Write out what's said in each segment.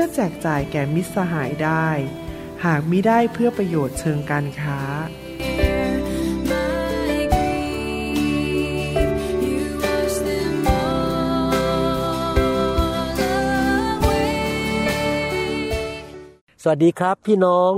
พื่อแจกจ่ายแก่มิตรสหายได้ หากมิได้เพื่อประโยชน์เชิงการค้า สวัสดีครับพี่น้อง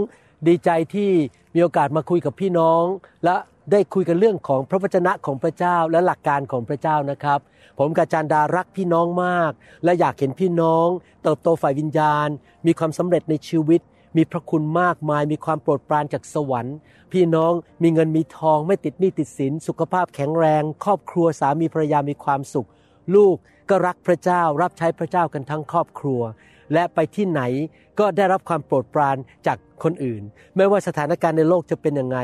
ดีใจที่มีโอกาสมาคุยกับพี่น้อง และได้คุยกันเรื่องของพระวจนะของพระเจ้าและหลักการของพระเจ้านะครับ ผมกับจันดารักพี่น้องมาก และอยากเห็นพี่น้อง เติบโตฝ่ายวิญญาณ มีความสำเร็จในชีวิต มีพระคุณมากมาย มีความโปรดปรานจากสวรรค์ พี่น้องมีเงินมีทองไม่ติดหนี้ติดสิน สุขภาพแข็งแรง ครอบครัวสามีภรรยามีความสุข ลูกก็รักพระเจ้ารับใช้พระเจ้ากันทั้งครอบครัว และไปที่ไหนก็ได้รับความโปรดปรานจากคนอื่น ไม่ว่าสถานการณ์ในโลกจะเป็นยังไง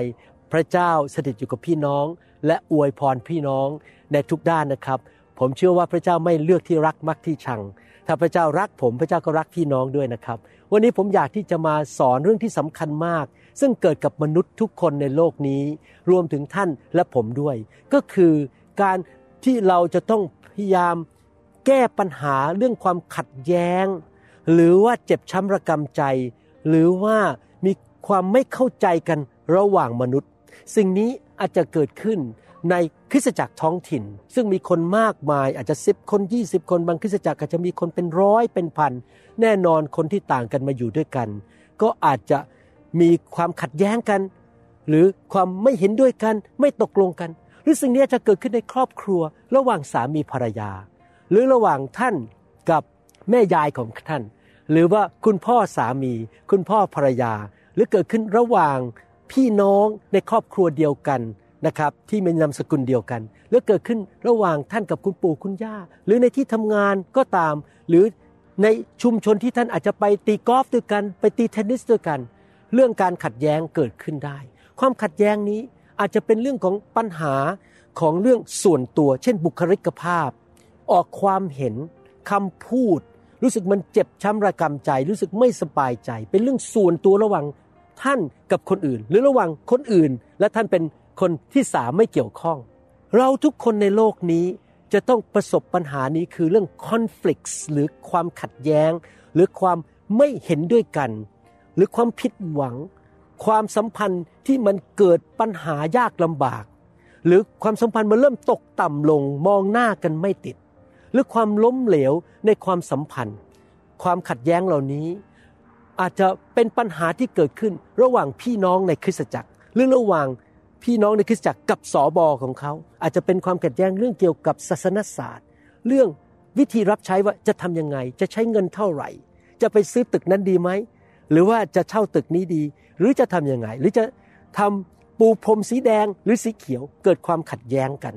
พระเจ้าสถิตอยู่กับพี่น้อง และอวยพรพี่น้องในทุกด้านนะครับ ผมเชื่อว่าพระเจ้าไม่เลือกที่รักมักที่ชัง ถ้าพระเจ้ารักผมพระเจ้าก็รักพี่น้องด้วยนะครับ วันนี้ผมอยากที่จะมาสอนเรื่องที่สำคัญมาก ซึ่งเกิดกับมนุษย์ทุกคนในโลกนี้ รวมถึงท่านและผมด้วย ก็คือการที่เราจะต้องพยายามแก้ปัญหาเรื่องความขัดแย้ง หรือว่าเจ็บช้ำระกำใจ หรือว่ามีความไม่เข้าใจกันระหว่างมนุษย์ สิ่งนี้อาจจะเกิดขึ้นในคริสตจักรท้องถิ่น ซึ่งมีคนมากมายอาจจะสิบคนยี่สิบคนบางคริสตจักรอาจจะมีคนเป็นร้อยเป็นพันแน่นอนคนที่ต่างกันมาอยู่ด้วยกัน ก็อาจจะมีความขัดแย้งกัน หรือความไม่เห็นด้วยกันไม่ตกลงกัน หรือสิ่งนี้จะเกิดขึ้นในครอบครัว ระหว่างสามีภรรยา หรือระหว่างท่านกับแม่ยายของท่าน หรือว่าคุณพ่อสามี คุณพ่อภรรยา หรือเกิดขึ้นระหว่างพี่น้องในครอบครัวเดียวกันนะครับที่มีนามสกุลเดียวกัน หรือเกิดขึ้นระหว่างท่านกับคุณปู่คุณย่า หรือในที่ทำงานก็ตาม หรือในชุมชนที่ท่านอาจจะไปตีกอล์ฟด้วยกัน ไปตีเทนนิสด้วยกัน เรื่องการขัดแย้งเกิดขึ้นได้ ความขัดแย้งนี้อาจจะเป็นเรื่องของปัญหาของเรื่องส่วนตัว เช่นบุคลิกภาพ ออกความเห็นคำพูด รู้สึกมันเจ็บช้ำระกำใจ รู้สึกไม่สบายใจ เป็นเรื่องส่วนตัวระหว่างท่านกับคนอื่น หรือระหว่างคนอื่น และท่านเป็นคนที่สามไม่เกี่ยวข้อง เราทุกคนในโลกนี้จะต้องประสบปัญหานี้คือเรื่อง conflicts หรือความขัดแย้ง หรือความไม่เห็นด้วยกัน หรือความผิดหวัง ความสัมพันธ์ที่มันเกิดปัญหายากลำบาก หรือความสัมพันธ์มันเริ่มตกต่ำลงมองหน้ากันไม่ติด หรือความล้มเหลวในความสัมพันธ์ ความขัดแย้งเหล่านี้ อาจจะเป็นปัญหาที่เกิดขึ้นระหว่างพี่น้องในคริสตจักร หรือระหว่างพี่น้องในคริสตจักรกับสอบอของเขา อาจจะเป็นความขัดแย้งเรื่องเกี่ยวกับศาสนศาสตร์ เรื่องวิธีรับใช้ว่าจะทํำยังไง จะใช้เงินเท่าไหร่ จะไปซื้อตึกนั้นดีไหม หรือว่าจะเช่าตึกนี้ดี หรือจะทํำยังไง หรือจะทำปูพรมสีแดงหรือสีเขียวเกิดความขัดแย้งกัน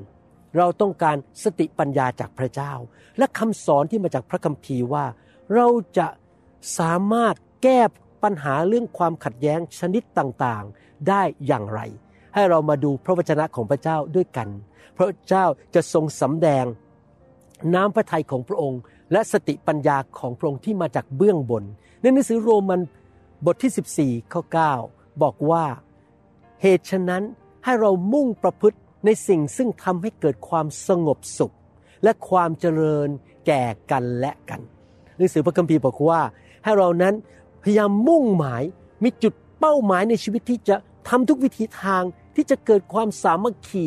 เราต้องการสติปัญญาจากพระเจ้า และคำสอนที่มาจากพระคัมภีร์ว่า เราจะสามารถแก้ปัญหาเรื่องความขัดแย้งชนิดต่างๆ ได้อย่างไร ให้เรามาดูพระวจนะของพระเจ้าด้วยกัน พระเจ้าจะทรงสำแดง น้ำพระทัยของพระองค์ และสติปัญญาของพระองค์ที่มาจากเบื้องบน ในหนังสือโรมันบทที่ 14ข้อ9บอกว่าเหตุฉะนั้นให้เรามุ่งประพฤติ ในสิ่งซึ่งทำให้เกิดความสงบสุข และความเจริญแก่กันและกันหนังสือพระคัมภีร์บอกว่า ให้เรานั้นพยายามมุ่งหมายมีจุดเป้าหมายในชีวิตที่จะทำทุกวิธีทางที่จะเกิดความสามัคคี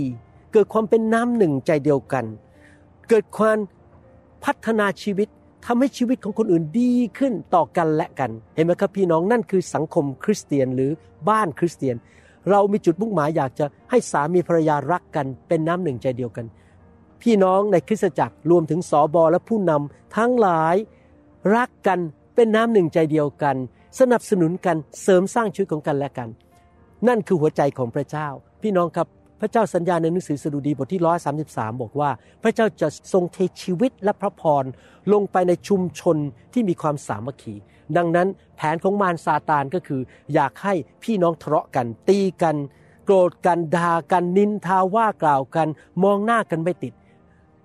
เกิดความเป็นน้ำหนึ่งใจเดียวกัน เกิดความพัฒนาชีวิตทำให้ชีวิตของคนอื่นดีขึ้นต่อกันและกัน เห็นไหมครับพี่น้องนั่นคือสังคมคริสเตียนหรือบ้านคริสเตียน เรามีจุดมุ่งหมายอยากจะให้สามีภรรยารักกัน เป็นน้ำหนึ่งใจเดียวกัน พี่น้องในคริสตจักรรวมถึงสอบอและผู้นำทั้งหลายรักกันเป็นน้ำหนึ่งใจเดียวกัน สนับสนุนกันเสริมสร้างชีวิตของกันและกัน นั่นคือหัวใจของพระเจ้า พี่น้องครับ พระเจ้าสัญญาในหนังสือสดุดีบทที่ร้อยสาบอกว่า พระเจ้าจะทรงเทชีวิตและพระพรลงไปในชุมชนที่มีความสามัคคี ดังนั้นแผนของมารซาตานก็คือ อยากให้พี่น้องทะเลาะกัน ตีกัน โกรธกันด่ากันนินทาว่ากล่าวกัน มองหน้ากันไม่ติด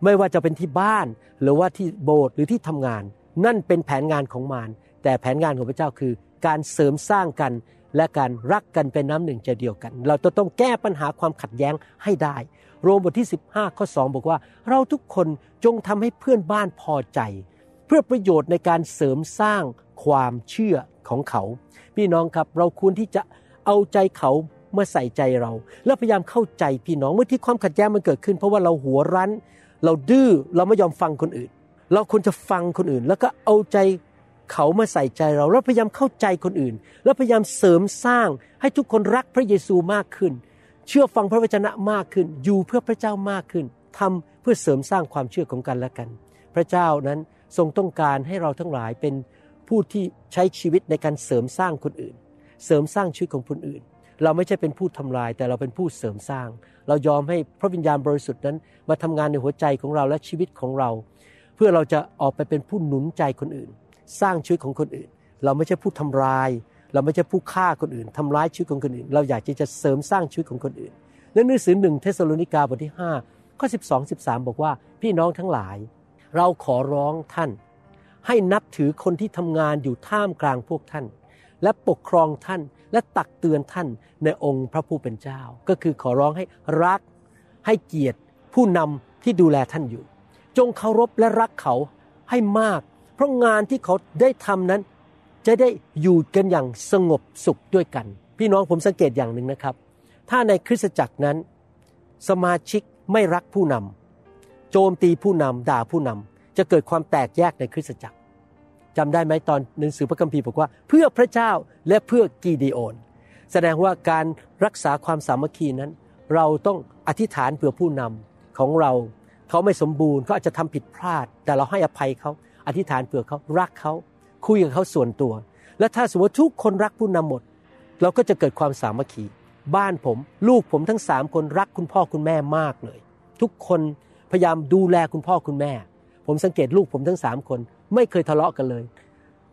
ไม่ว่าจะเป็นที่บ้าน หรือว่าที่โบสถ์หรือที่ทำงาน นั่นเป็นแผนงานของมารแต่แผนงานของพระเจ้าคือ การเสริมสร้างกัน และการรักกันเป็นน้ำหนึ่งใจเดียวกัน เราจะต้องแก้ปัญหาความขัดแย้งให้ได้ โรมบทที่ 15ข้อ2บอกว่า เราทุกคนจงทำให้เพื่อนบ้านพอใจ เพื่อประโยชน์ในการเสริมสร้างความเชื่อของเขา พี่น้องครับเราควรที่จะเอาใจเขาเมื่อใส่ใจเรา และพยายามเข้าใจพี่น้องเมื่อที่ความขัดแย้งมันเกิดขึ้น เพราะว่าเราหัวรั้น เราดื้อเราไม่ยอมฟังคนอื่น เราควรจะฟังคนอื่น แล้วก็เอาใจ เขามาใส่ใจเราแล้วพยายามเข้าใจคนอื่น แล้วพยายามเสริมสร้างให้ทุกคนรักพระเยซูมากขึ้น เชื่อฟังพระวจนะมากขึ้น อยู่เพื่อพระเจ้ามากขึ้นทำเพื่อเสริมสร้างความเชื่อของกันและกัน พระเจ้านั้นทรงต้องการให้เราทั้งหลายเป็นผู้ที่ใช้ชีวิตในการเสริมสร้างคนอื่น เสริมสร้างชีวิตของคนอื่น เราไม่ใช่เป็นผู้ทำลายแต่เราเป็นผู้เสริมสร้าง เรายอมให้พระวิญญาณบริสุทธิ์นั้นมาทำงานในหัวใจของเราและชีวิตของเรา เพื่อเราจะออกไปเป็นผู้หนุนใจคนอื่น สร้างชีวิตของคนอื่น เราไม่ใช่ผู้ทำลาย เราไม่ใช่ผู้ฆ่าคนอื่นทำร้ายชีวิตของคนอื่น เราอยากที่จะเสริมสร้างชีวิตของคนอื่นในหนังสือหนึ่งเทสโลนิกาบทที่5ข้อ12 13 บอกว่าพี่น้องทั้งหลาย เราขอร้องท่าน ให้นับถือคนที่ทำงานอยู่ท่ามกลางพวกท่าน และปกครองท่านและตักเตือนท่านในองค์พระผู้เป็นเจ้า ก็คือขอร้องให้รัก ให้เกียรติผู้นำที่ดูแลท่านอยู่ จงเคารพและรักเขาให้มาก เพราะงานที่เขาได้ทำนั้น จะได้อยู่กันอย่างสงบสุขด้วยกัน พี่น้องผมสังเกตอย่างหนึ่งนะครับ ถ้าในคริสตจักรนั้น สมาชิกไม่รักผู้นำโจมตีผู้นำด่าผู้นำจะเกิดความแตกแยกในคริสตจักรจำได้ไหมตอนหนังสือพระคัมภีร์บอกว่า เพื่อพระเจ้าและเพื่อกีดีโอน แสดงว่าการรักษาความสามัคคีนั้น เราต้องอธิษฐานเพื่อผู้นำของเรา เขาไม่สมบูรณ์เขาอาจจะทำผิดพลาด แต่เราให้อภัยเขา อธิษฐานเผื่อเขารักเขาคุยกับเขาส่วนตัว และถ้าสมมติทุกคนรักผู้นำหมด เราก็จะเกิดความสามัคคี บ้านผม ลูกผมทั้งสามคนรักคุณพ่อคุณแม่มากเลย ทุกคนพยายามดูแลคุณพ่อคุณแม่ ผมสังเกตลูกผมทั้งสามคน ไม่เคยทะเลาะกันเลย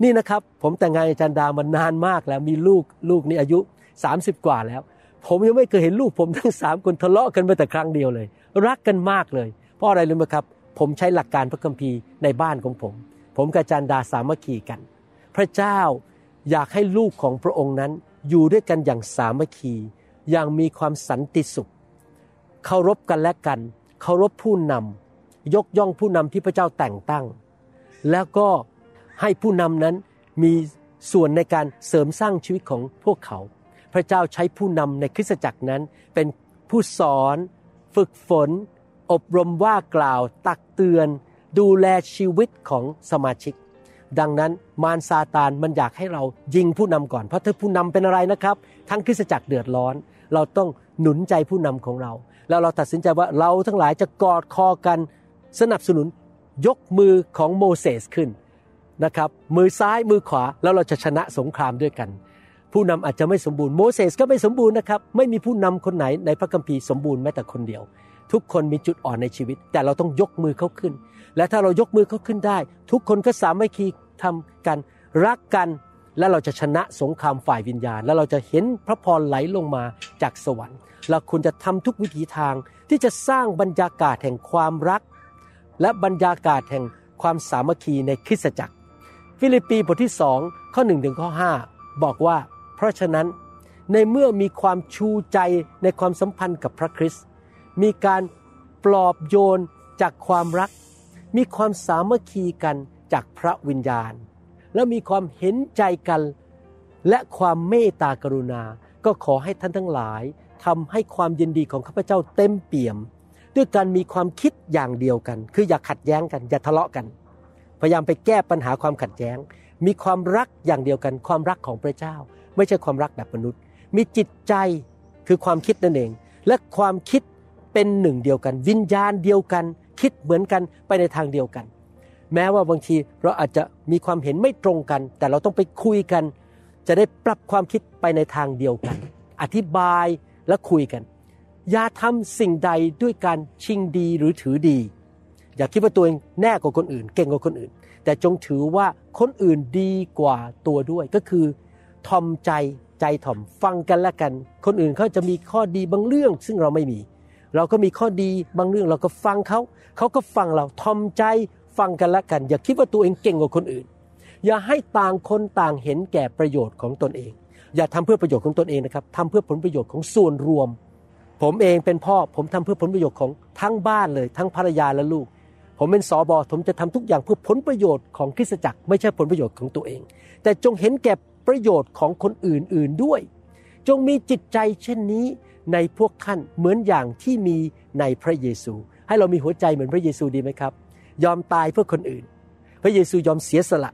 นี่นะครับ ผมแต่งงานอาจารย์ดามานานมากแล้วมีลูกลูกนี่อายุ 30 กว่าแล้ว ผมยังไม่เคยเห็นลูกผมทั้งสามคนทะเลาะกันมาแต่ครั้งเดียวเลย รักกันมากเลย เพราะอะไรรู้ไหมครับ ผมใช้หลักการพระคัมภีร์ในบ้านของผม ผมกับจันดาสามัคคีกัน พระเจ้าอยากให้ลูกของพระองค์นั้นอยู่ด้วยกันอย่างสามัคคี อย่างมีความสันติสุข เคารพกันและกัน เคารพผู้นำยกย่องผู้นำที่พระเจ้าแต่งตั้ง แล้วก็ให้ผู้นำนั้นมีส่วนในการเสริมสร้างชีวิตของพวกเขา พระเจ้าใช้ผู้นำในคริสตจักรนั้นเป็นผู้สอน ฝึกฝน อบรมว่ากล่าวตักเตือน ดูแลชีวิตของสมาชิก ดังนั้นมารซาตานมันอยากให้เรายิงผู้นำก่อน เพราะถ้าผู้นำเป็นอะไรนะครับ ทั้งคริสตจักรเดือดร้อน เราต้องหนุนใจผู้นำของเรา แล้วเราตัดสินใจว่าเราทั้งหลายจะกอดคอกัน สนับสนุนยกมือของโมเสสขึ้นนะครับมือซ้ายมือขวาแล้วเราจะชนะสงครามด้วยกัน ผู้นำอาจจะไม่สมบูรณ์โมเสสก็ไม่สมบูรณ์นะครับไม่มีผู้นำคนไหนในพระคัมภีร์สมบูรณ์แม้แต่คนเดียว ทุกคนมีจุดอ่อนในชีวิต แต่เราต้องยกมือเขาขึ้น และถ้าเรายกมือเขาขึ้นได้ ทุกคนก็สามัคคีธรรมกันรักกันและเราจะชนะสงครามฝ่ายวิญญาณ และเราจะเห็นพระพรไหลลงมาจากสวรรค์เราควรจะทำทุกวิถีทางที่จะสร้างบรรยากาศแห่งความรัก และบรรยากาศแห่งความสามัคคีในคริสตจักร ฟิลิปปีบทที่สองข้อหนึ่งถึงข้อห้าบอกว่า เพราะฉะนั้นในเมื่อมีความชูใจในความสัมพันธ์กับพระคริสต์ มีการปลอบโยนจากความรัก มีความสามัคคีกันจากพระวิญญาณ และมีความเห็นใจกัน และความเมตตากรุณา ก็ขอให้ท่านทั้งหลายทำให้ความยินดีของข้าพเจ้าเต็มเปี่ยม ด้วยการมีความคิดอย่างเดียวกัน คืออย่าขัดแย้งกัน อย่าทะเลาะกัน พยายามไปแก้ปัญหาความขัดแย้ง มีความรักอย่างเดียวกัน ความรักของพระเจ้า ไม่ใช่ความรักแบบมนุษย์ มีจิตใจคือความคิดนั่นเอง และความคิด เป็นหนึ่งเดียวกัน วิญญาณเดียวกัน คิดเหมือนกันไปในทางเดียวกัน แม้ว่าบางทีเราอาจจะมีความเห็นไม่ตรงกัน แต่เราต้องไปคุยกัน จะได้ปรับความคิดไปในทางเดียวกัน อธิบายและคุยกัน อย่าทำสิ่งใดด้วยการชิงดีหรือถือดี อย่าคิดว่าตัวเองแน่กว่าคนอื่น เก่งกว่าคนอื่น แต่จงถือว่าคนอื่นดีกว่าตัวด้วยก็คือทอมใจใจถ่อมฟังกันและกัน คนอื่นเขาจะมีข้อดีบางเรื่อง ซึ่งเราไม่มี เราก็มีข้อดีบางเรื่องเราก็ฟังเขา เขาก็ฟังเราทอมใจฟังกันละกัน อย่าคิดว่าตัวเองเก่งกว่าคนอื่น อย่าให้ต่างคนต่างเห็นแก่ประโยชน์ของตนเอง อย่าทำเพื่อประโยชน์ของตนเองนะครับทำเพื่อผลประโยชน์ของส่วนรวม ผมเองเป็นพ่อผมทำเพื่อผลประโยชน์ของทั้งบ้านเลย ทั้งภรรยาและลูก ผมเป็นสอบอผมจะทำทุกอย่างเพื่อผลประโยชน์ของคริสตจักรไม่ใช่ผลประโยชน์ของตัวเอง แต่จงเห็นแก่ประโยชน์ของคนอื่นๆด้วย จงมีจิตใจเช่นนี้ ในพวกท่านเหมือนอย่างที่มีในพระเยซู ให้เรามีหัวใจเหมือนพระเยซูดีไหมครับ ยอมตายเพื่อคนอื่น พระเยซูยอมเสียสละ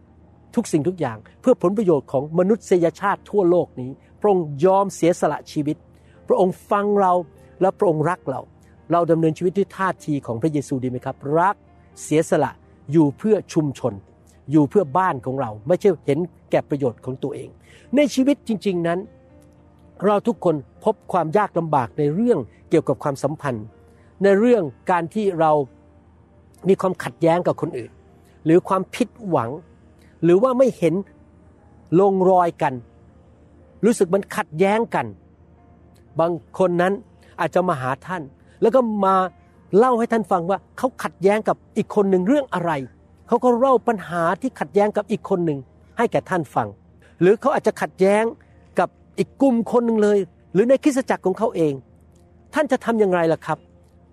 ทุกสิ่งทุกอย่าง เพื่อผลประโยชน์ของมนุษยชาติทั่วโลกนี้ พระองค์ยอมเสียสละชีวิต พระองค์ฟังเราและพระองค์รักเรา เราดำเนินชีวิตด้วยท่าทีของพระเยซูดีไหมครับ รักเสียสละอยู่เพื่อชุมชน อยู่เพื่อบ้านของเรา ไม่ใช่เห็นแก่ประโยชน์ของตัวเอง ในชีวิตจริง ๆ นั้น เราทุกคนพบความยากลำบากในเรื่องเกี่ยวกับความสัมพันธ์ ในเรื่องการที่เรามีความขัดแย้งกับคนอื่น หรือความผิดหวัง หรือว่าไม่เห็นลงรอยกัน รู้สึกมันขัดแย้งกัน บางคนนั้นอาจจะมาหาท่าน แล้วก็มาเล่าให้ท่านฟังว่าเขาขัดแย้งกับอีกคนหนึ่งเรื่องอะไร เขาก็เล่าปัญหาที่ขัดแย้งกับอีกคนหนึ่งให้แก่ท่านฟัง หรือเขาอาจจะขัดแย้ง อีกกลุ่มคนหนึ่งเลย หรือในคริสตจักรของเขาเอง ท่านจะทำอย่างไรล่ะครับ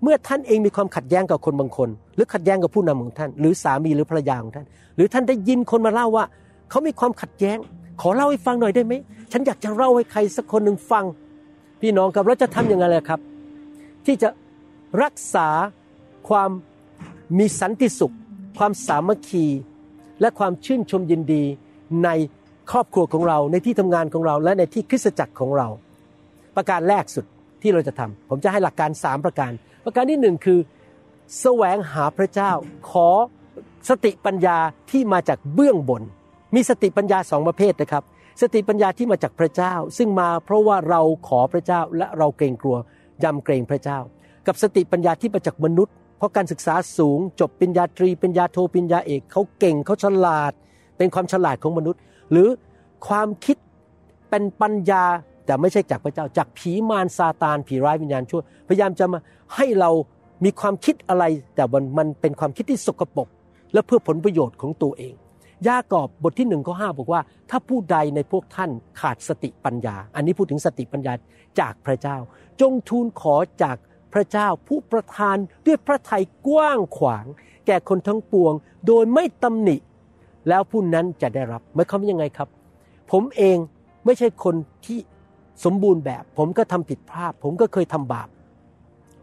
เมื่อท่านเองมีความขัดแย้งกับคนบางคน หรือขัดแย้งกับผู้นำของท่าน หรือสามีหรือภรรยาของท่าน หรือท่านได้ยินคนมาเล่าว่า เขามีความขัดแย้ง ขอเล่าให้ฟังหน่อยได้ไหมฉันอยากจะเล่าให้ใครสักคนหนึ่งฟัง พี่น้องครับเราจะทำยังไงล่ะครับ ที่จะรักษาความมีสันติสุข ความสามัคคี และความชื่นชมยินดีใน ครอบครัวของเราในที่ทำงานของเราและในที่คริสตจักรของเรา ประการแรกสุดที่เราจะทำผมจะให้หลักการสามประการ ประการที่หนึ่งคือแสวงหาพระเจ้าขอสติปัญญาที่มาจากเบื้องบน มีสติปัญญาสองประเภทนะครับ สติปัญญาที่มาจากพระเจ้า ซึ่งมาเพราะว่าเราขอพระเจ้าและเราเกรงกลัวยำเกรงพระเจ้า กับสติปัญญาที่มาจากมนุษย์ เพราะการศึกษาสูง จบปริญญาตรีปริญญาโทปริญญาเอกเขาเก่งเขาฉลาด เป็นความฉลาดของมนุษย์ หรือความคิดเป็นปัญญาแต่ไม่ใช่จากพระเจ้าจากผีมารซาตานผีร้ายวิญญาณชั่ว พยายามจะมาให้เรามีความคิดอะไร แต่มันมันเป็นความคิดที่สกปรกและเพื่อผลประโยชน์ของตัวเอง ยากอบบทที่หนึ่งข้อห้าบอกว่า ถ้าผู้ใดในพวกท่านขาดสติปัญญา อันนี้พูดถึงสติปัญญาจากพระเจ้า จงทูลขอจากพระเจ้าผู้ประทานด้วยพระทัยกว้างขวาง แก่คนทั้งปวง โดยไม่ตำหนิ แล้วผู้นั้นจะได้รับหมายความว่ายังไงครับ ผมเองไม่ใช่คนที่สมบูรณ์แบบ ผมก็ทำผิดพลาดผมก็เคยทำบาป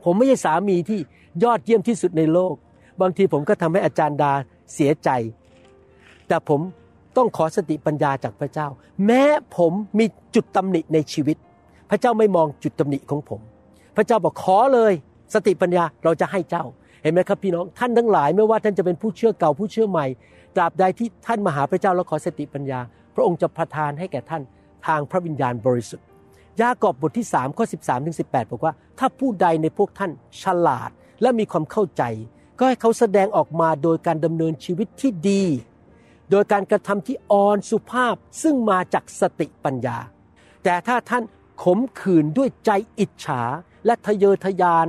ผมไม่ใช่สามีที่ยอดเยี่ยมที่สุดในโลก บางทีผมก็ทำให้อาจารย์ดาเสียใจ แต่ผมต้องขอสติปัญญาจากพระเจ้า แม้ผมมีจุดตำหนิในชีวิต พระเจ้าไม่มองจุดตำหนิของผม พระเจ้าบอกขอเลย สติปัญญาเราจะให้เจ้าเห็นไหมครับพี่น้องท่านทั้งหลายไม่ว่าท่านจะเป็นผู้เชื่อเก่าผู้เชื่อใหม่ ตราบใดที่ท่านมาหาพระเจ้าแล้วขอสติปัญญา พระองค์จะประทานให้แก่ท่านทางพระวิญญาณบริสุทธิ์ ยากอบบทที่3ข้อ13ถึง18 บอกว่า ถ้าผู้ใดในพวกท่านฉลาดและมีความเข้าใจ ก็ให้เขาแสดงออกมาโดยการดำเนินชีวิตที่ดี โดยการกระทำที่อ่อนสุภาพซึ่งมาจากสติปัญญา แต่ถ้าท่านขมขื่นด้วยใจอิจฉาและทะเยอทะยาน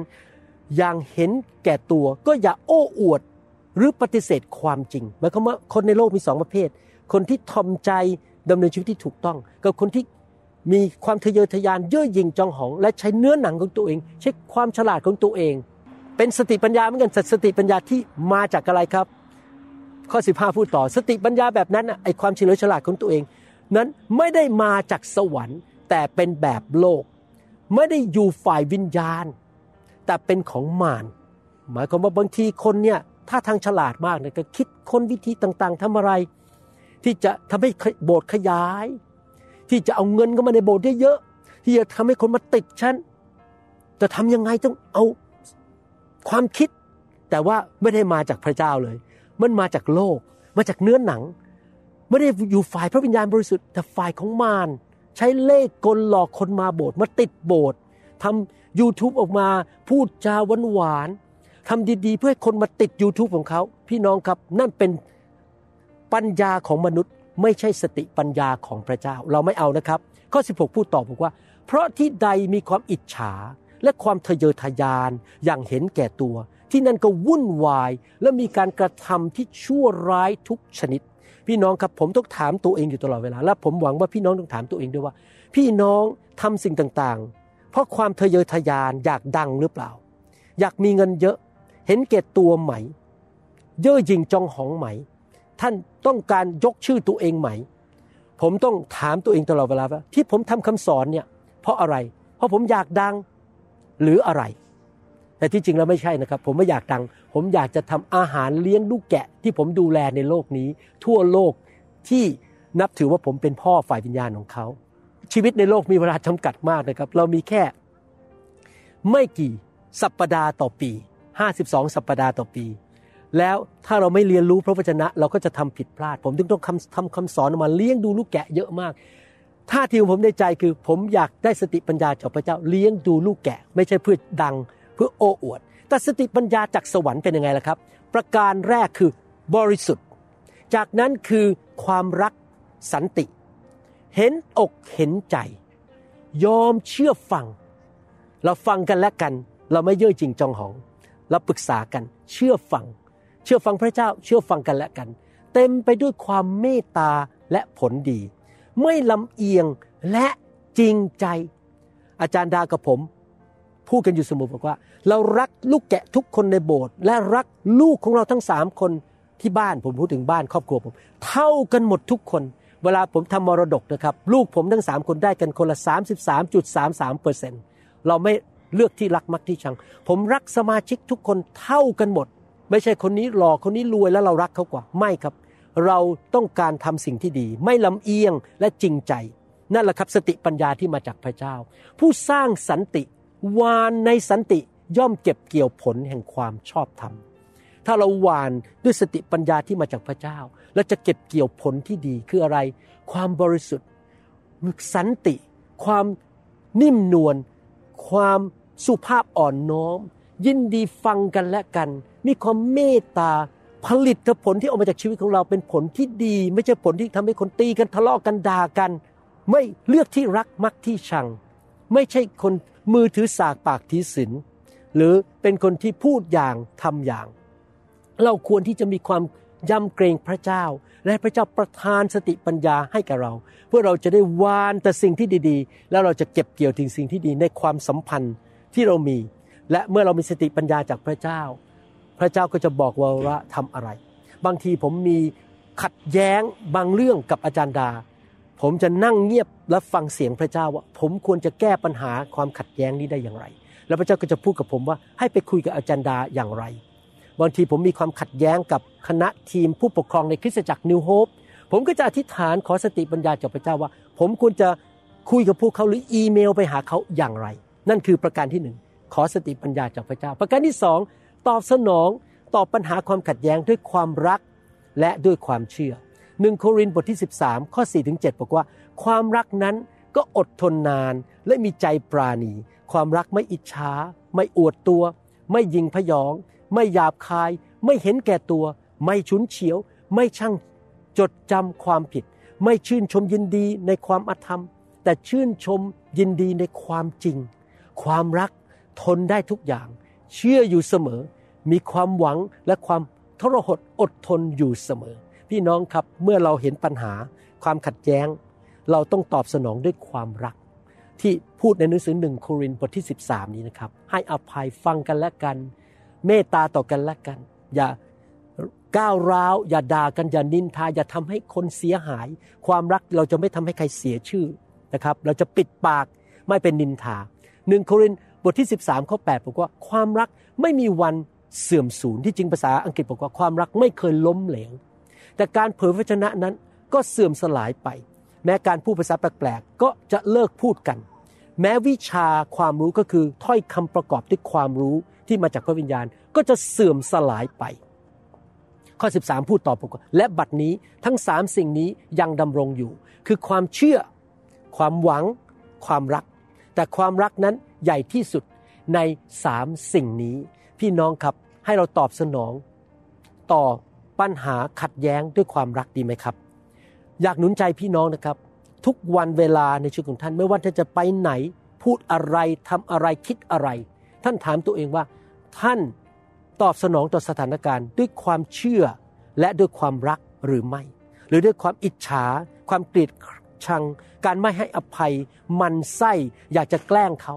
อย่างเห็นแก่ตัวก็อย่าโอ้อวด หรือปฏิเสธความจริงหมายความว่าคนในโลกมีสองประเภท คนที่ทอมใจดำเนินชีวิตที่ถูกต้อง กับคนที่มีความทะเยอทะยานเย่อหยิ่งจองหอง และใช้เนื้อหนังของตัวเอง ใช้ความฉลาดของตัวเอง เป็นสติปัญญาเหมือนกันสติปัญญาที่มาจากอะไรครับ ข้อ 15 พูดต่อ สติปัญญาแบบนั้นไอความเฉลียวฉลาดของตัวเอง นั้นไม่ได้มาจากสวรรค์ แต่เป็นแบบโลก ไม่ได้อยู่ฝ่ายวิญญาณ แต่เป็นของมารหมายความว่าบางทีคนเนี่ย ถ้าทางฉลาดมากเนี่ยก็คิดคนวิธีต่างๆทำอะไร ที่จะทำให้โบสถ์ขยาย ที่จะเอาเงินเข้ามาในโบสถ์เยอะๆที่จะทำให้คนมาติดฉันจะทำยังไงต้องเอาความคิด แต่ว่าไม่ได้มาจากพระเจ้าเลย มันมาจากโลก มาจากเนื้อหนัง ไม่ได้อยู่ฝ่ายพระวิญญาณบริสุทธิ์แต่ฝ่ายของมารใช้เล่ห์กลหลอกคนมาโบสถ์มาติดโบสถ์ท YouTube ออกมาพูดจาหวานห วานทำดีๆ เพื่อให้คนมาติด YouTube ของเขา พี่น้องครับนั่นเป็นปัญญาของมนุษย์ ไม่ใช่สติปัญญาของพระเจ้า เราไม่เอานะครับ ข้อ 16 พูดต่อบอกว่า เพราะที่ใดมีความอิจฉาและความทะเยอทะยานอย่างเห็นแก่ตัว ที่นั่นก็วุ่นวายและมีการกระทำที่ชั่วร้ายทุกชนิด พี่น้องครับผมต้องถามตัวเองอยู่ตลอดเวลา และผมหวังว่าพี่น้องต้องถามตัวเองด้วยว่า พี่น้องทำสิ่งต่างๆ เพราะความทะเยอทะยานอยากดังหรือเปล่า อยากมีเงินเยอะ เห็นแก่ตัวไหม เย่อหยิ่งจองหองไหม ท่านต้องการยกชื่อตัวเองไหม ผมต้องถามตัวเองตลอดเวลาว่าที่ผมทำคำสอนเนี่ยเพราะอะไร เพราะผมอยากดังหรืออะไร แต่ที่จริงแล้วไม่ใช่นะครับ ผมไม่อยากดัง ผมอยากจะทำอาหารเลี้ยงลูกแกะ ที่ผมดูแลในโลกนี้ ทั่วโลกที่นับถือว่าผมเป็นพ่อฝ่ายวิญญาณของเขาชีวิตในโลกมีเวลาจำกัดมากนะครับ เรามีแค่ ไม่กี่สัปปดาห์ต่อปี 52 สัปปดาห์ต่อปี แล้วถ้าเราไม่เรียนรู้พระวจนะเราก็จะทำผิดพลาด ผมจึงต้องทำคำสอนออกมาเลี้ยงดูลูกแกะเยอะมากท่าทีของผมในใจคือ ผมอยากได้สติปัญญาจากพระเจ้าเลี้ยงดูลูกแกะ ไม่ใช่เพื่อดังเพื่อโอ้อวด แต่สติปัญญาจากสวรรค์เป็นยังไงล่ะครับ ประการแรกคือบริสุทธิ์ จากนั้นคือความรักสันติ เห็นอกเห็นใจ ยอมเชื่อฟัง เราฟังกันและกัน เราไม่เย่อจริงจองหอง เราปรึกษากัน เชื่อฟัง เชื่อฟังพระเจ้า เชื่อฟังกันและกัน เต็มไปด้วยความเมตตาและผลดี ไม่ลำเอียงและจริงใจ อาจารย์ดากับผมพูดกันอยู่เสมอบอกว่า เรารักลูกแกะทุกคนในโบสถ์และรักลูกของเราทั้งสามคนที่บ้านผมพูดถึงบ้านครอบครัวผม เท่ากันหมดทุกคน เวลาผมทำมรดกนะครับ ลูกผมทั้งสามคนได้กันคนละ 33.33เปอร์เซ็นต์เราไม่ เลือกที่รักมักที่ชัง ผมรักสมาชิกทุกคนเท่ากันหมด ไม่ใช่คนนี้หล่อคนนี้รวยแล้วเรารักเขากว่าไม่ครับ เราต้องการทำสิ่งที่ดี ไม่ลำเอียงและจริงใจ นั่นแหละครับสติปัญญาที่มาจากพระเจ้า ผู้สร้างสันติวานในสันติย่อมเก็บเกี่ยวผลแห่งความชอบธรรมถ้าเราหวานด้วยสติปัญญาที่มาจากพระเจ้า และจะเก็บเกี่ยวผลที่ดีคืออะไร ความบริสุทธิ์สันติ ความนิ่มนวลความ สุภาพอ่อนน้อม ยินดีฟังกันและกัน มีความเมตตาผลิตผลที่ออกมาจากชีวิตของเราเป็นผลที่ดี ไม่ใช่ผลที่ทำให้คนตีกันทะเลาะกันด่ากัน ไม่เลือกที่รักมักที่ชัง ไม่ใช่คนมือถือสากปากทีศิลหรือเป็นคนที่พูดอย่างทำอย่าง เราควรที่จะมีความยำเกรงพระเจ้า และพระเจ้าประทานสติปัญญาให้กับเรา เพื่อเราจะได้วานแต่สิ่งที่ดีๆ แล้วเราจะเก็บเกี่ยวถึงสิ่งที่ดีในความสัมพันธ์ ที่เรามี และเมื่อเรามีสติปัญญาจากพระเจ้า พระเจ้าก็จะบอกว่าว่าทำอะไร บางทีผมมีขัดแย้งบางเรื่องกับอาจารย์ดา ผมจะนั่งเงียบและฟังเสียงพระเจ้าว่า ผมควรจะแก้ปัญหาความขัดแย้งนี้ได้อย่างไร แล้วพระเจ้าก็จะพูดกับผมว่าให้ไปคุยกับอาจารย์ดาอย่างไร บางทีผมมีความขัดแย้งกับคณะทีมผู้ปกครองในคริสตจักรนิวโฮปผมก็จะอธิษฐานขอสติปัญญาจากพระเจ้าว่า ผมควรจะคุยกับพวกเขาหรืออีเมลไปหาเขาอย่างไร นั่นคือประการที่หนึ่งขอสติปัญญาจากพระเจ้า ประการที่สองตอบสนองตอบปัญหาความขัดแย้งด้วยความรักและด้วยความเชื่อหนึ่งโครินธ์บทที่ 13 ข้อ4ถึง7บอกว่า ความรักนั้นก็อดทนนานและมีใจปราณี ความรักไม่อิจฉาไม่อวดตัว ไม่ยิงพยอง ไม่หยาบคาย ไม่เห็นแก่ตัว ไม่ฉุนเฉียว ไม่ช่างจดจำความผิด ไม่ชื่นชมยินดีในความอธรรม แต่ชื่นชมยินดีในความจริง ความรักทนได้ทุกอย่าง เชื่ออยู่เสมอ มีความหวังและความทรหดอดทนอยู่เสมอ พี่น้องครับเมื่อเราเห็นปัญหา ความขัดแย้ง เราต้องตอบสนองด้วยความรัก ที่พูดในหนังสือหนึ่งโครินธ์บทที่ 13 นี้นะครับ ให้อภัยฟังกันและกัน เมตตาต่อกันและกัน อย่าก้าวร้าวอย่าด่ากันอย่านินทาอย่าทำให้คนเสียหาย ความรักเราจะไม่ทำให้ใครเสียชื่อนะครับ เราจะปิดปากไม่เป็นนินทา หนึ่งโครินธ์บทที่ 13 ข้อ 8 บอกว่าความรักไม่มีวันเสื่อมสูญที่จริงภาษาอังกฤษบอกว่าความรักไม่เคยล้มเหลว แต่การเผยพระชนะนั้นก็เสื่อมสลายไป แม้การพูดภาษาแปลกๆก็จะเลิกพูดกัน แม้วิชาความรู้ก็คือถ้อยคำประกอบด้วยความรู้ที่มาจากพระวิญญาณก็จะเสื่อมสลายไป ข้อ 13 พูดต่อบอกว่าและบัดนี้ทั้งสามสิ่งนี้ยังดำรงอยู่ คือความเชื่อ ความหวัง ความรัก แต่ความรักนั้นใหญ่ที่สุดในสามสิ่งนี้ พี่น้องครับให้เราตอบสนอง ต่อปัญหาขัดแย้งด้วยความรักดีไหมครับ อยากหนุนใจพี่น้องนะครับ ทุกวันเวลาในชีวิตของท่านไม่ว่าท่านจะไปไหน พูดอะไรทำอะไรคิดอะไร ท่านถามตัวเองว่า ท่านตอบสนองต่อสถานการณ์ด้วยความเชื่อและด้วยความรักหรือไม่ หรือด้วยความอิจฉา ความเกลียด ชัง การไม่ให้อภัย มันไส้อยากจะแกล้งเขา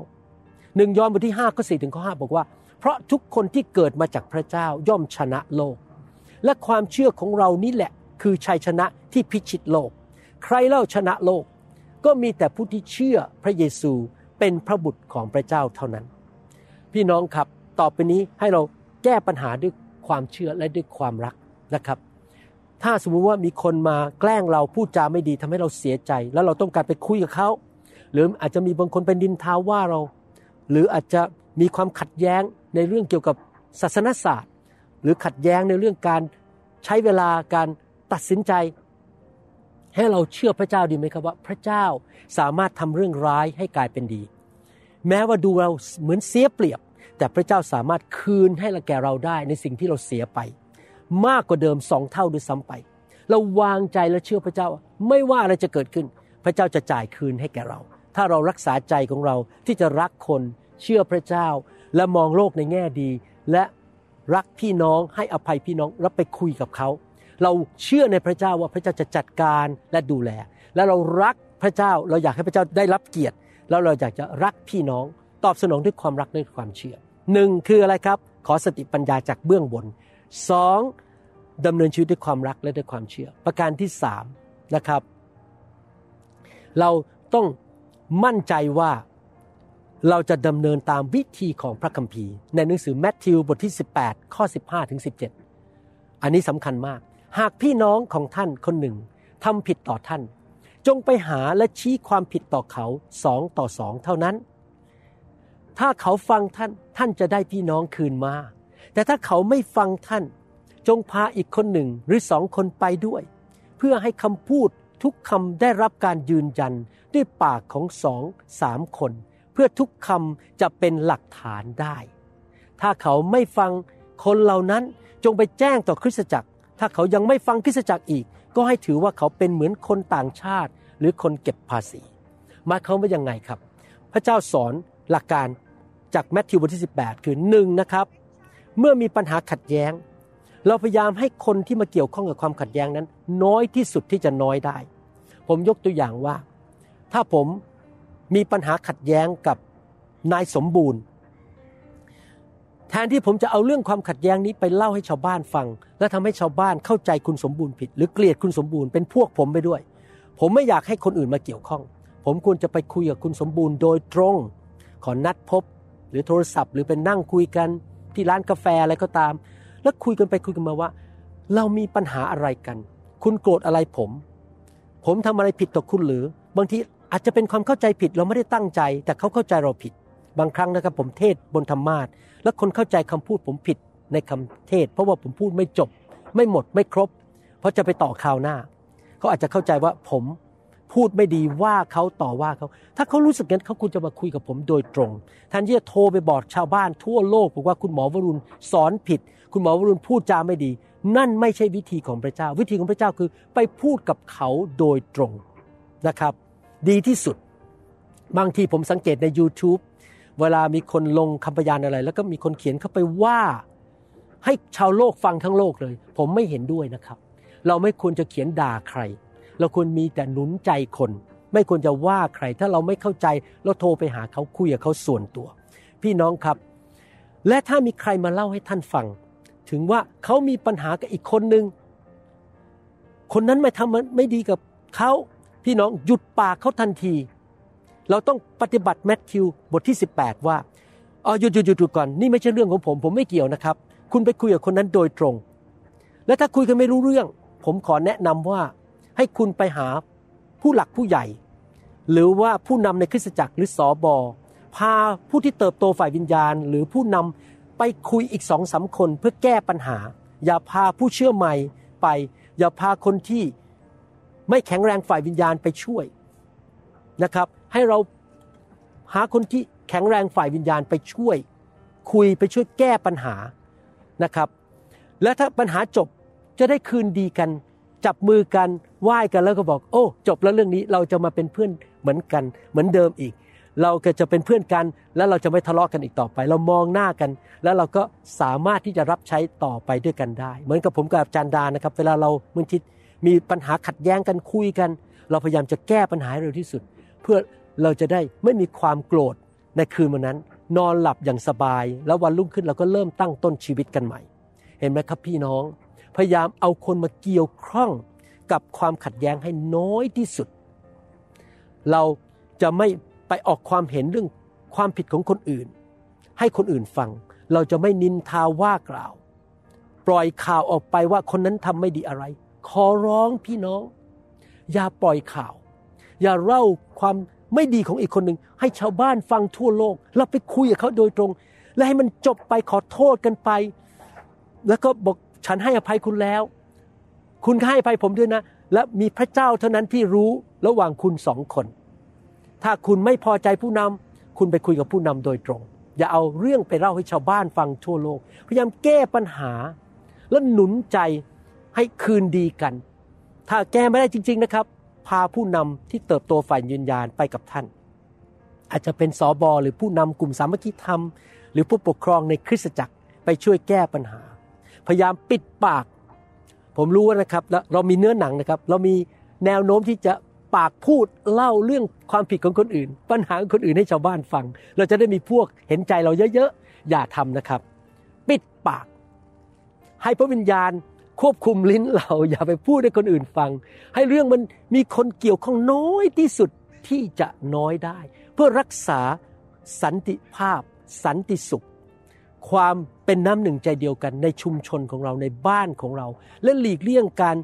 หนึ่งยอห์นบทที่5ข้อ4ถึงข้อ5บอกว่า เพราะทุกคนที่เกิดมาจากพระเจ้าย่อมชนะโลก และความเชื่อของเรานี่แหละ คือชัยชนะที่พิชิตโลก ใครเล่าชนะโลก ก็มีแต่ผู้ที่เชื่อพระเยซูเป็นพระบุตรของพระเจ้าเท่านั้น พี่น้องครับต่อไปนี้ให้เราแก้ปัญหาด้วยความเชื่อและด้วยความรักนะครับ ถ้าสมมุติว่ามีคนมาแกล้งเราพูดจาไม่ดีทำให้เราเสียใจ แล้วเราต้องการไปคุยกับเขาหรืออาจจะมีบางคนเป็นดินทาว่าเรา หรืออาจจะมีความขัดแย้งในเรื่องเกี่ยวกับศาสนศาสตร์ หรือขัดแย้งในเรื่องการใช้เวลาการตัดสินใจ ให้เราเชื่อพระเจ้าดีไหมครับว่า พระเจ้าสามารถทำเรื่องร้ายให้กลายเป็นดี แม้ว่าดูเราเหมือนเสียเปรียบ แต่พระเจ้าสามารถคืนให้เราแก่เราได้ในสิ่งที่เราเสียไป มากกว่าเดิมสองเท่าด้วยซ้ำไป เราวางใจและเชื่อพระเจ้า ไม่ว่าอะไรจะเกิดขึ้น พระเจ้าจะจ่ายคืนให้แก่เรา ถ้าเรารักษาใจของเราที่จะรักคนเชื่อพระเจ้า และมองโลกในแง่ดี และรักพี่น้องให้อภัยพี่น้องแล้วไปคุยกับเขา เราเชื่อในพระเจ้าว่าพระเจ้าจะจัดการและดูแล และเรารักพระเจ้าเราอยากให้พระเจ้าได้รับเกียรติ แล้วเราอยากจะรักพี่น้อง ตอบสนองด้วยความรักด้วยความเชื่อหนึ่งคืออะไรครับ ขอสติปัญญาจากเบื้องบน สองดำเนินชีวิตด้วยความรักและด้วยความเชื่อ ประการที่สามนะครับ เราต้องมั่นใจว่าเราจะดำเนินตามวิธีของพระคัมภีร์ ในหนังสือแมทธิวบทที่ 18 ข้อ 15 ถึง 17 อันนี้สำคัญมาก หากพี่น้องของท่านคนหนึ่งทำผิดต่อท่าน จงไปหาและชี้ความผิดต่อเขาสองต่อสองเท่านั้น ถ้าเขาฟังท่านท่านจะได้พี่น้องคืนมา แต่ถ้าเขาไม่ฟังท่าน จงพาอีกคนหนึ่งหรือสองคนไปด้วย เพื่อให้คำพูดทุกคำได้รับการยืนยันด้วยปากของสองสามคน เพื่อทุกคำจะเป็นหลักฐานได้ ถ้าเขาไม่ฟังคนเหล่านั้นจงไปแจ้งต่อคริสตจักร ถ้าเขายังไม่ฟังคริสตจักรอีก ก็ให้ถือว่าเขาเป็นเหมือนคนต่างชาติ หรือคนเก็บภาษีมายควาว่ายังไงครับ พระเจ้าสอนหลักการจากแมทธิวบทที่ 18 คือหนึ่งนะครับ เมื่อมีปัญหาขัดแย้ง เราพยายามให้คนที่มาเกี่ยวข้องกับความขัดแย้งนั้น น้อยที่สุดที่จะน้อยได้ ผมยกตัวอย่างว่า ถ้าผมมีปัญหาขัดแย้งกับนายสมบูรณ์ แทนที่ผมจะเอาเรื่องความขัดแย้งนี้ไปเล่าให้ชาวบ้านฟัง และทำให้ชาวบ้านเข้าใจคุณสมบูรณ์ผิด หรือเกลียดคุณสมบูรณ์เป็นพวกผมไปด้วย ผมไม่อยากให้คนอื่นมาเกี่ยวข้อง ผมควรจะไปคุยกับคุณสมบูรณ์โดยตรง ขอนัดพบ หรือโทรศัพท์ หรือเป็นนั่งคุยกัน ที่ร้านกาแฟอะไรก็ตาม แล้วคุยกันไปคุยกันมาว่า เรามีปัญหาอะไรกัน คุณโกรธอะไรผม ผมทำอะไรผิดต่อคุณหรือ บางทีอาจจะเป็นความเข้าใจผิดเราไม่ได้ตั้งใจ แต่เขาเข้าใจเราผิด บางครั้งนะครับผมเทศบนธรรมาทแล้วคนเข้าใจคำพูดผมผิดในคำเทศ เพราะว่าผมพูดไม่จบ ไม่หมดไม่ครบ เพราะจะไปต่อข่าวหน้า เขาอาจจะเข้าใจว่าผม พูดไม่ดีว่าเขาต่อว่าเขา ถ้าเขารู้สึกงั้นเขาควรจะมาคุยกับผมโดยตรงแทนที่จะโทรไปบอกชาวบ้านทั่วโลกบอกว่าคุณหมอวรุณสอนผิด คุณหมอวรุณพูดจาไม่ดี นั่นไม่ใช่วิธีของพระเจ้า วิธีของพระเจ้าคือไปพูดกับเขาโดยตรงนะครับ ดีที่สุด บางทีผมสังเกตใน YouTube เวลามีคนลงคำพยานอะไร แล้วก็มีคนเขียนเข้าไปว่า ให้ชาวโลกฟังทั้งโลกเลย ผมไม่เห็นด้วยนะครับ เราไม่ควรจะเขียนด่าใคร เราควรมีแต่หนุนใจคน ไม่ควรจะว่าใคร ถ้าเราไม่เข้าใจเราโทรไปหาเขาคุยกับเขาส่วนตัว พี่น้องครับ และถ้ามีใครมาเล่าให้ท่านฟัง ถึงว่าเขามีปัญหากับอีกคนหนึ่งคนนั้นไม่ทำไม่ดีกับเขาพี่น้องหยุดปากเขาทันที เราต้องปฏิบัติแมทธิวบทที่ 18 ว่าอ๋อหยุดหยุดหยุดก่อนนี่ไม่ใช่เรื่องของผม ผมไม่เกี่ยวนะครับ คุณไปคุยกับคนนั้นโดยตรง และถ้าคุยกันไม่รู้เรื่อง ผมขอแนะนำว่า ให้คุณไปหาผู้หลักผู้ใหญ่ หรือว่าผู้นำในคริสตจักรหรือสอบอพาผู้ที่เติบโตฝ่ายวิญญาณ หรือผู้นำไปคุยอีกสองสาคนเพื่อแก้ปัญหา อย่าพาผู้เชื่อใหม่ไป อย่าพาคนที่ไม่แข็งแรงฝ่ายวิญญาณไปช่วยนะครับ ให้เราหาคนที่แข็งแรงฝ่ายวิญญาณไปช่วย คุยไปช่วยแก้ปัญหานะครับ และถ้าปัญหาจบจะได้คืนดีกัน จับมือกันไหว้กันแล้วก็บอก โอ้ จบแล้วเรื่องนี้เราจะมาเป็นเพื่อนเหมือนกัน เหมือนเดิมอีก เราก็จะเป็นเพื่อนกัน แล้วเราจะไม่ทะเลาะกันอีกต่อไป เรามองหน้ากัน แล้วเราก็สามารถที่จะรับใช้ต่อไปด้วยกันได้ เหมือนกับผมกับอาจารย์ดานะครับ เวลาเราเมื่อทิศมีปัญหาขัดแย้งกันคุยกัน เราพยายามจะแก้ปัญหาเร็วที่สุด เพื่อเราจะได้ไม่มีความโกรธในคืนวันนั้น นอนหลับอย่างสบาย แล้ววันรุ่งขึ้นเราก็เริ่มตั้งต้นชีวิตกันใหม่ เห็นไหมครับพี่น้อง พยายามเอาคนมาเกี่ยวข้องกับความขัดแย้งให้น้อยที่สุด เราจะไม่ไปออกความเห็นเรื่องความผิดของคนอื่น ให้คนอื่นฟัง เราจะไม่นินทาว่ากล่าว ปล่อยข่าวออกไปว่าคนนั้นทำไม่ดีอะไร ขอร้องพี่น้อง อย่าปล่อยข่าว อย่าเล่าความไม่ดีของอีกคนหนึ่งให้ชาวบ้านฟังทั่วโลกเราไปคุยกับเขาโดยตรง และให้มันจบไปขอโทษกันไป แล้วก็บอก ฉันให้อภัยคุณแล้ว คุณให้อภัยผมด้วยนะ และมีพระเจ้าเท่านั้นที่รู้ระหว่างคุณสองคน ถ้าคุณไม่พอใจผู้นำคุณไปคุยกับผู้นำโดยตรง อย่าเอาเรื่องไปเล่าให้ชาวบ้านฟังทั่วโลก พยายามแก้ปัญหา และหนุนใจให้คืนดีกัน ถ้าแก้ไม่ได้จริง ๆนะครับ พาผู้นำที่เติบโตฝ่ายยืนยานไปกับท่าน อาจจะเป็นสอบอหรือผู้นำกลุ่มสามัคคีธรรม หรือผู้ปกครองในคริสตจักรไปช่วยแก้ปัญหา พยายามปิดปาก ผมรู้นะครับแล้วเรามีเนื้อหนังนะครับ เรามีแนวโน้มที่จะปากพูดเล่าเรื่องความผิดของคนอื่น ปัญหาของคนอื่นให้ชาวบ้านฟัง เราจะได้มีพวกเห็นใจเราเยอะๆ อย่าทำนะครับ ปิดปาก ให้พระวิญญาณควบคุมลิ้นเราอย่าไปพูดให้คนอื่นฟัง ให้เรื่องมันมีคนเกี่ยวข้องน้อยที่สุดที่จะน้อยได้ เพื่อรักษาสันติภาพ สันติสุข ความเป็นน้ำหนึ่งใจเดียวกันในชุมชนของเราในบ้านของเรา และหลีกเลี่ยงการ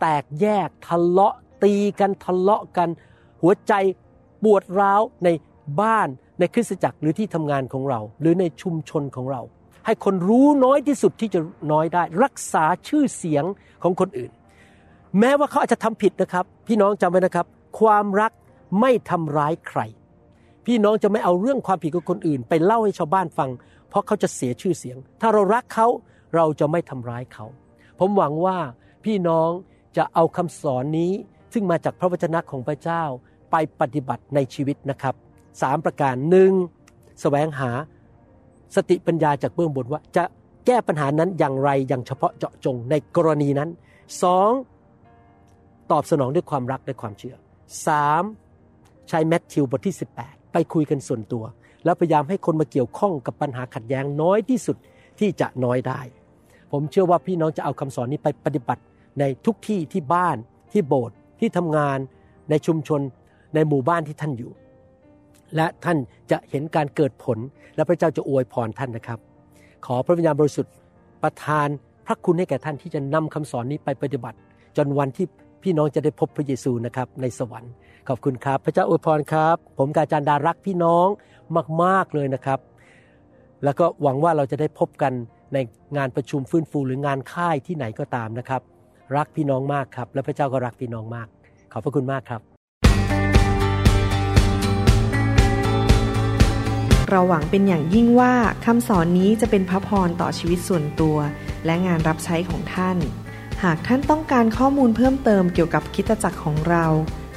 แตกแยกทะเลาะตีกันทะเลาะกัน หัวใจปวดร้าวในบ้านในคริสตจักรหรือที่ทำงานของเรา หรือในชุมชนของเรา ให้คนรู้น้อยที่สุดที่จะน้อยได้ รักษาชื่อเสียงของคนอื่น แม้ว่าเขาอาจจะทำผิดนะครับ พี่น้องจำไว้นะครับ ความรักไม่ทำร้ายใคร พี่น้องจะไม่เอาเรื่องความผิดของคนอื่น ไปเล่าให้ชาวบ้านฟัง ราะเขาจะเสียชื่อเสียง ถ้าเรารักเขาเราจะไม่ทำร้ายเขา ผมหวังว่าพี่น้องจะเอาคำสอนนี้ ซึ่งมาจากพระวจนะของพระเจ้าไปปฏิบัติในชีวิตนะครับสามประการหนึ่งแสวงหาสติปัญญาจากเบื้องบนว่า จะแก้ปัญหานั้นอย่างไรอย่างเฉพาะเจาะจงในกรณีนั้นสองตอบสนองด้วยความรักและความเชื่อสามใช้แมทธิวบทที่ 18 ไปคุยกันส่วนตัว แล้วพยายามให้คนมาเกี่ยวข้องกับปัญหาขัดแย้งน้อยที่สุดที่จะน้อยได้ ผมเชื่อว่าพี่น้องจะเอาคำสอนนี้ไปปฏิบัติในทุกที่ที่บ้านที่โบสถ์ที่ทำงานในชุมชนในหมู่บ้านที่ท่านอยู่ และท่านจะเห็นการเกิดผลและพระเจ้าจะอวยพรท่านนะครับ ขอพระวิญญาณบริสุทธิ์ประทานพระคุณให้แก่ท่านที่จะนำคำสอนนี้ไปปฏิบัติ จนวันที่พี่น้องจะได้พบพระเยซูนะครับในสวรรค์ ขอบคุณครับ พระเจ้าอวยพรครับ ผมกาจารดารักพี่น้อง มาก ๆ เลยนะครับ แล้วก็หวังว่าเราจะได้พบกันในงานประชุมฟื้นฟูหรืองานค่ายที่ไหนก็ตามนะครับ รักพี่น้องมากครับ และพระเจ้าก็รักพี่น้องมาก ขอบพระคุณมากครับ เราหวังเป็นอย่างยิ่งว่าคำสอนนี้จะเป็นพระพรต่อชีวิตส่วนตัว และงานรับใช้ของท่าน หากท่านต้องการข้อมูลเพิ่มเติมเกี่ยวกับคริดจักรของเรา